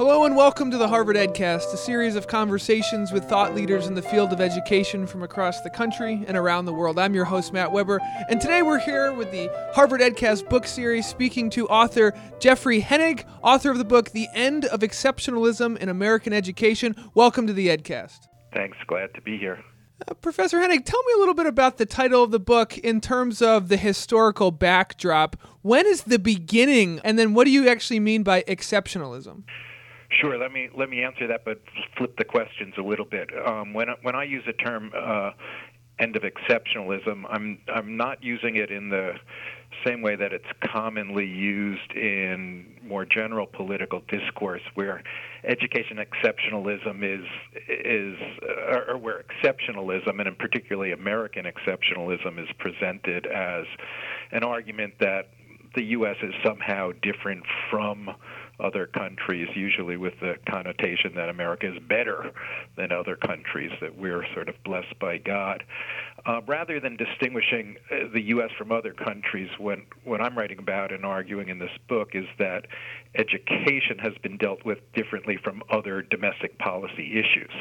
Hello and welcome to the Harvard EdCast, a series of conversations with thought leaders in the field of education from across the country and around the world. I'm your host, Matt Weber, and today we're here with the Harvard EdCast book series speaking to author Jeffrey Henig, author of the book The End of Exceptionalism in American Education. Welcome to the EdCast. Thanks, glad to be here. Uh, Professor Henig, tell me a little bit about the title of the book in terms of the historical backdrop. When is the beginning, and then what do you actually mean by exceptionalism? Sure. Let me let me answer that, but flip the questions a little bit. Um, when when I use the term uh, "end of exceptionalism," I'm I'm not using it in the same way that it's commonly used in more general political discourse, where education exceptionalism is is or where exceptionalism, and in particularly American exceptionalism, is presented as an argument that the U.S. is somehow different from other countries, usually with the connotation that America is better than other countries, that we're sort of blessed by God. Uh, rather than distinguishing uh, the U.S. from other countries, when, what I'm writing about and arguing in this book is that education has been dealt with differently from other domestic policy issues.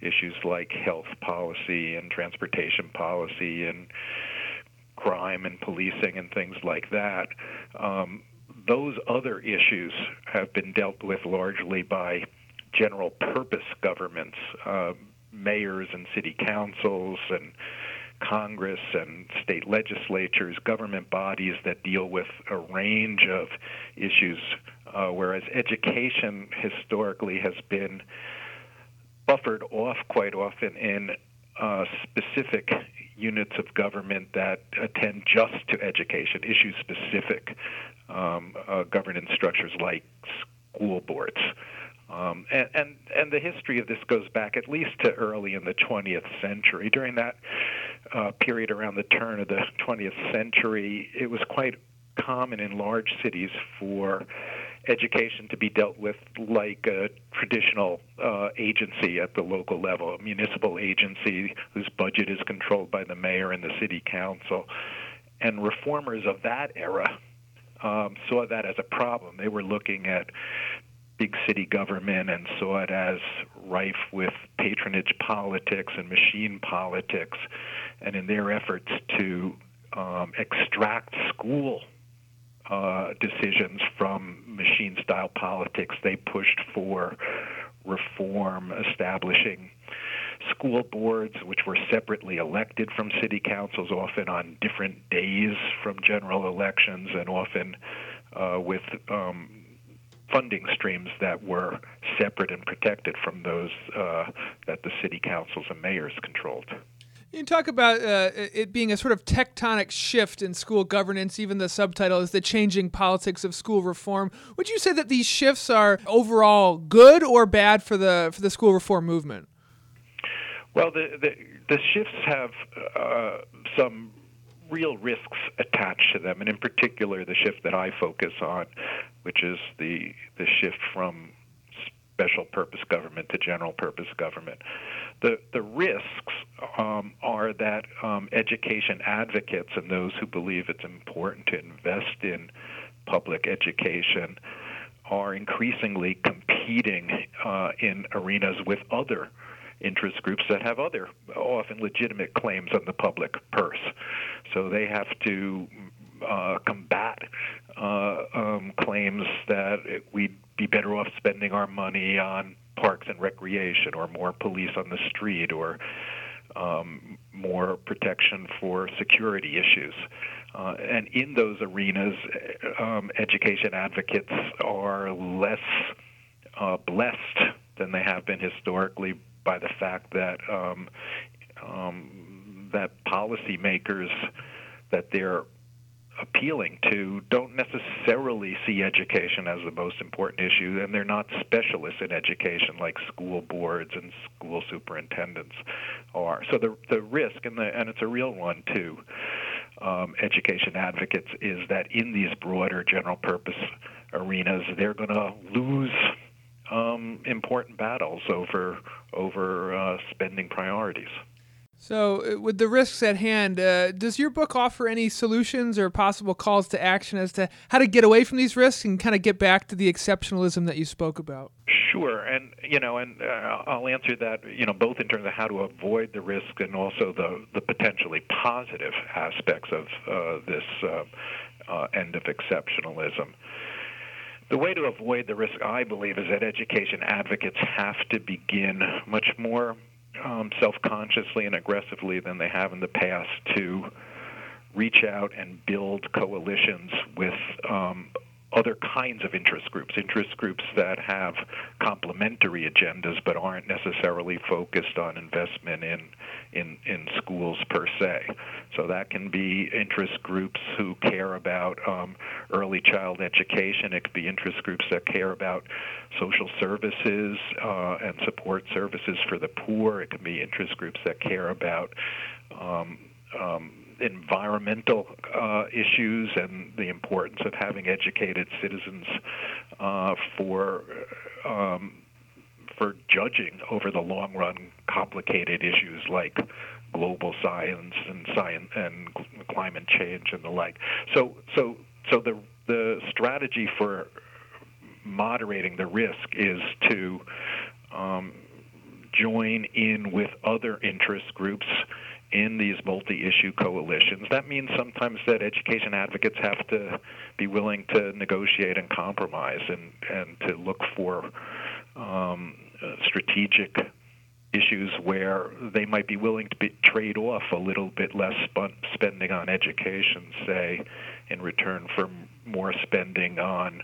Issues like health policy and transportation policy and crime and policing and things like that. Um, those other issues have been dealt with largely by general purpose governments, uh, mayors and city councils and Congress and state legislatures, government bodies that deal with a range of issues, uh, whereas education historically has been buffered off quite often in uh, specific units of government that attend just to education, issue specific um, uh, governance structures like school boards. Um, and, and, and the history of this goes back at least to early in the 20th century. During that uh, period around the turn of the 20th century, it was quite common in large cities for education to be dealt with like a traditional uh, agency at the local level, a municipal agency whose budget is controlled by the mayor and the city council. And reformers of that era um, saw that as a problem. They were looking at big city government and saw it as rife with patronage politics and machine politics. And in their efforts to um, extract school uh, decisions from machine style politics, they pushed for reform, establishing school boards, which were separately elected from city councils, often on different days from general elections, and often uh, with um, funding streams that were separate and protected from those uh, that the city councils and mayors controlled. You talk about uh, it being a sort of tectonic shift in school governance. Even the subtitle is the changing politics of school reform. Would you say that these shifts are overall good or bad for the for the school reform movement? Well, the the, the shifts have uh, some real risks attached to them, and in particular, the shift that I focus on, which is the the shift from special purpose government to general purpose government. The the risks um, are that um, education advocates and those who believe it's important to invest in public education are increasingly competing uh, in arenas with other interest groups that have other often legitimate claims on the public purse. So they have to uh, combat uh, um, claims that we'd be better off spending our money on parks and recreation, or more police on the street, or um, more protection for security issues. Uh, and in those arenas, um, education advocates are less uh, blessed than they have been historically by the fact that um, um, that policymakers that they're appealing to don't necessarily see education as the most important issue, and they're not specialists in education like school boards and school superintendents are. So the the risk, and the and it's a real one too, um, education advocates is that in these broader general purpose arenas, they're going to lose um, important battles over over uh, spending priorities. So, uh, with the risks at hand, uh, does your book offer any solutions or possible calls to action as to how to get away from these risks and kind of get back to the exceptionalism that you spoke about? Sure, and you know, and uh, I'll answer that, you know, both in terms of how to avoid the risk and also the the potentially positive aspects of uh, this uh, uh end of exceptionalism. The way to avoid the risk, I believe, is that education advocates have to begin much more um, self consciously and aggressively than they have in the past to reach out and build coalitions with um, other kinds of interest groups, interest groups that have complementary agendas but aren't necessarily focused on investment in, in, in schools per se. So that can be interest groups who care about um, early child education. It could be interest groups that care about social services uh, and support services for the poor. It can be interest groups that care about um, um, environmental uh, issues and the importance of having educated citizens uh, for um, for judging over the long run complicated issues like global science and science and climate change and the like. So so so the the strategy for moderating the risk is to um, join in with other interest groups in these multi-issue coalitions. That means sometimes that education advocates have to be willing to negotiate and compromise and, and to look for um, strategic issues where they might be willing to be, trade off a little bit less spending on education, say, in return for more spending on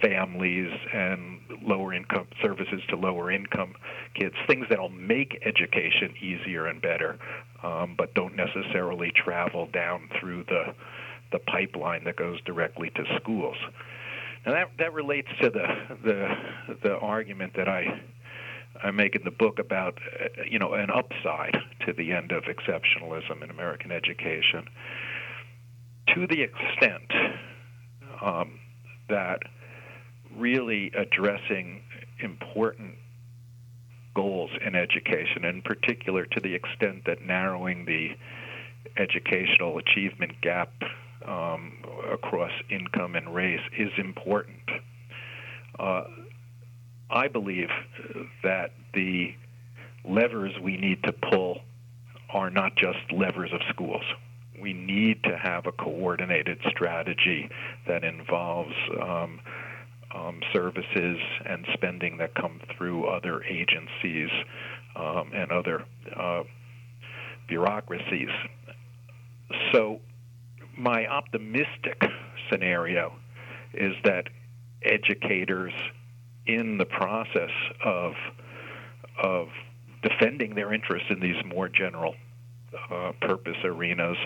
families and lower income services to lower income kids, things that'll make education easier and better, um, but don't necessarily travel down through the the pipeline that goes directly to schools. Now that that relates to the the the argument that I I make in the book about uh, you know an upside to the end of exceptionalism in American education. To the extent um, that really addressing important goals in education, in particular to the extent that narrowing the educational achievement gap um, across income and race is important. Uh, I believe that the levers we need to pull are not just levers of schools. We need to have a coordinated strategy that involves um, um, services and spending that come through other agencies um, and other uh, bureaucracies. So, my optimistic scenario is that educators, in the process of of defending their interests in these more general uh, purpose arenas,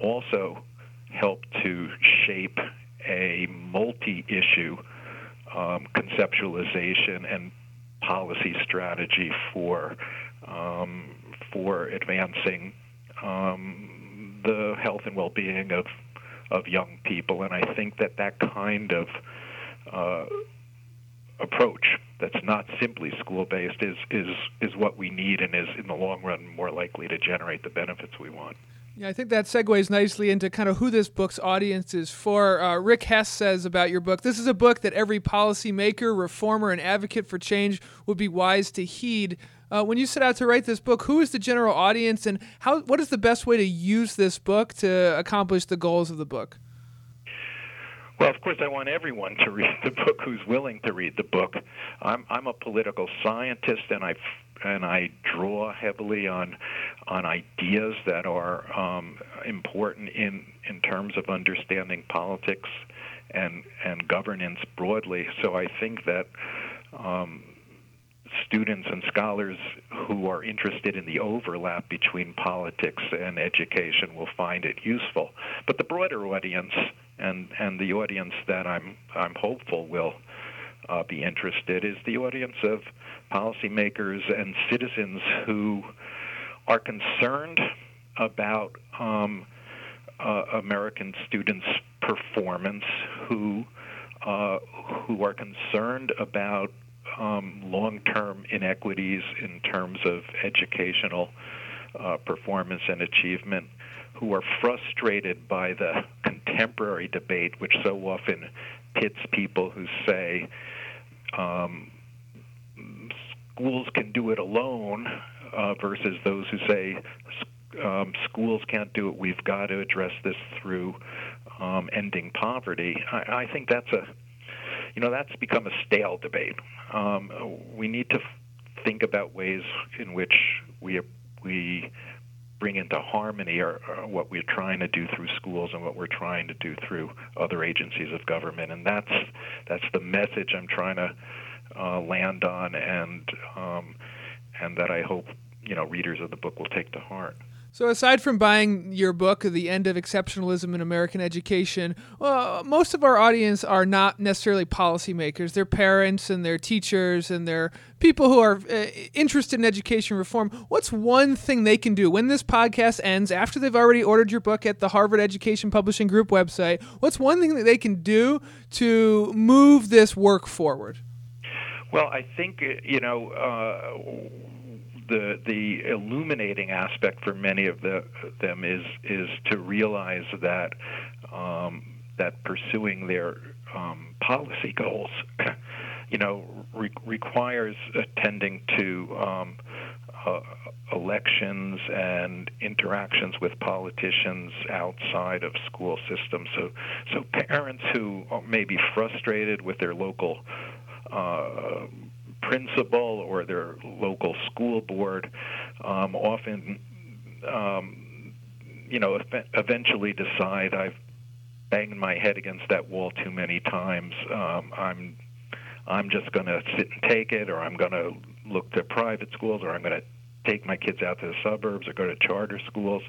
also help to shape a multi-issue um, conceptualization and policy strategy for um, for advancing um, the health and well-being of of young people, and I think that that kind of uh, approach that's not simply school-based is is is what we need and is in the long run more likely to generate the benefits we want. Yeah, I think that segues nicely into kind of who this book's audience is for. Uh, Rick Hess says about your book this is a book that every policymaker, reformer, and advocate for change would be wise to heed. Uh, when you set out to write this book, who is the general audience, and how? What is the best way to use this book to accomplish the goals of the book? Well, of course, I want everyone to read the book who's willing to read the book. I'm, I'm a political scientist, and I and I draw heavily on on ideas that are um, important in in terms of understanding politics and and governance broadly. So I think that um, students and scholars who are interested in the overlap between politics and education will find it useful. But the broader audience and and the audience that I'm I'm hopeful will uh, be interested is the audience of policymakers and citizens who are concerned about um, uh, American students' performance, who uh, who are concerned about um, long-term inequities in terms of educational uh, performance and achievement, who are frustrated by the contemporary debate, which so often pits people who say um, schools can do it alone uh, versus those who say um, schools can't do it. We've got to address this through um, ending poverty. I, I think that's a you know that's become a stale debate. Um, we need to think about ways in which we we bring into harmony our, what we're trying to do through schools and what we're trying to do through other agencies of government, and that's that's the message I'm trying to uh, land on, and um, and that I hope you know readers of the book will take to heart. So, aside from buying your book, The End of Exceptionalism in American Education, uh, most of our audience are not necessarily policymakers. They're parents and they're teachers and they're people who are uh, interested in education reform. What's one thing they can do when this podcast ends, after they've already ordered your book at the Harvard Education Publishing Group website? What's one thing that they can do to move this work forward? Well, I think, uh, you know, uh, the the illuminating aspect for many of the, them is is to realize that um, that pursuing their um, policy goals, you know, re- requires attending to um, uh, elections and interactions with politicians outside of school systems. So, so parents who may be frustrated with their local uh, principal or their local school board um, often, um, you know, eventually decide I've banged my head against that wall too many times. Um, I'm I'm just going to sit and take it, or I'm going to look to private schools, or I'm going to take my kids out to the suburbs or go to charter schools.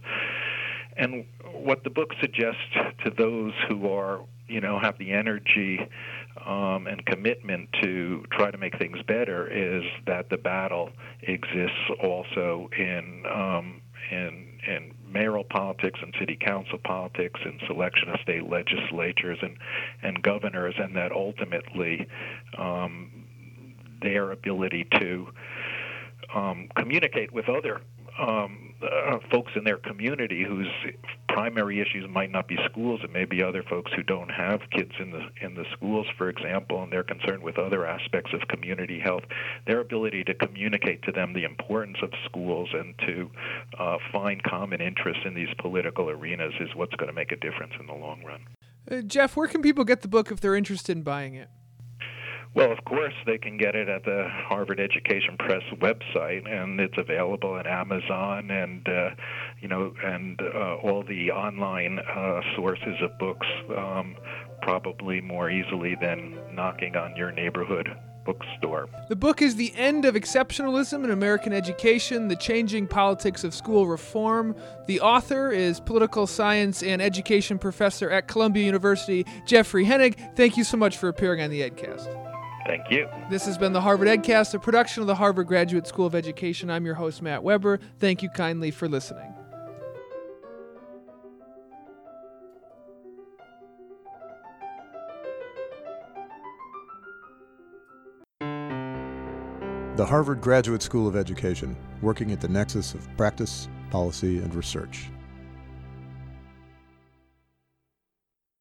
And what the book suggests to those who are, you know, have the energy um, and commitment to try to make things better is that the battle exists also in um, in in mayoral politics and city council politics and selection of state legislatures and and governors, and that ultimately um, their ability to um, communicate with other um, uh, folks in their community whose primary issues might not be schools. It may be other folks who don't have kids in the in the schools, for example, and they're concerned with other aspects of community health. Their ability to communicate to them the importance of schools and to uh, find common interests in these political arenas is what's going to make a difference in the long run. Uh, Jeff, where can people get the book if they're interested in buying it? Well, of course, they can get it at the Harvard Education Press website, and it's available at Amazon and uh, you know and uh, all the online uh, sources of books, um, probably more easily than knocking on your neighborhood bookstore. The book is The End of Exceptionalism in American Education The Changing Politics of School Reform. The author is political science and education professor at Columbia University, Jeffrey Henig. Thank you so much for appearing on the EdCast. Thank you. This has been the Harvard EdCast, a production of the Harvard Graduate School of Education. I'm your host, Matt Weber. Thank you kindly for listening. The Harvard Graduate School of Education, working at the nexus of practice, policy, and research.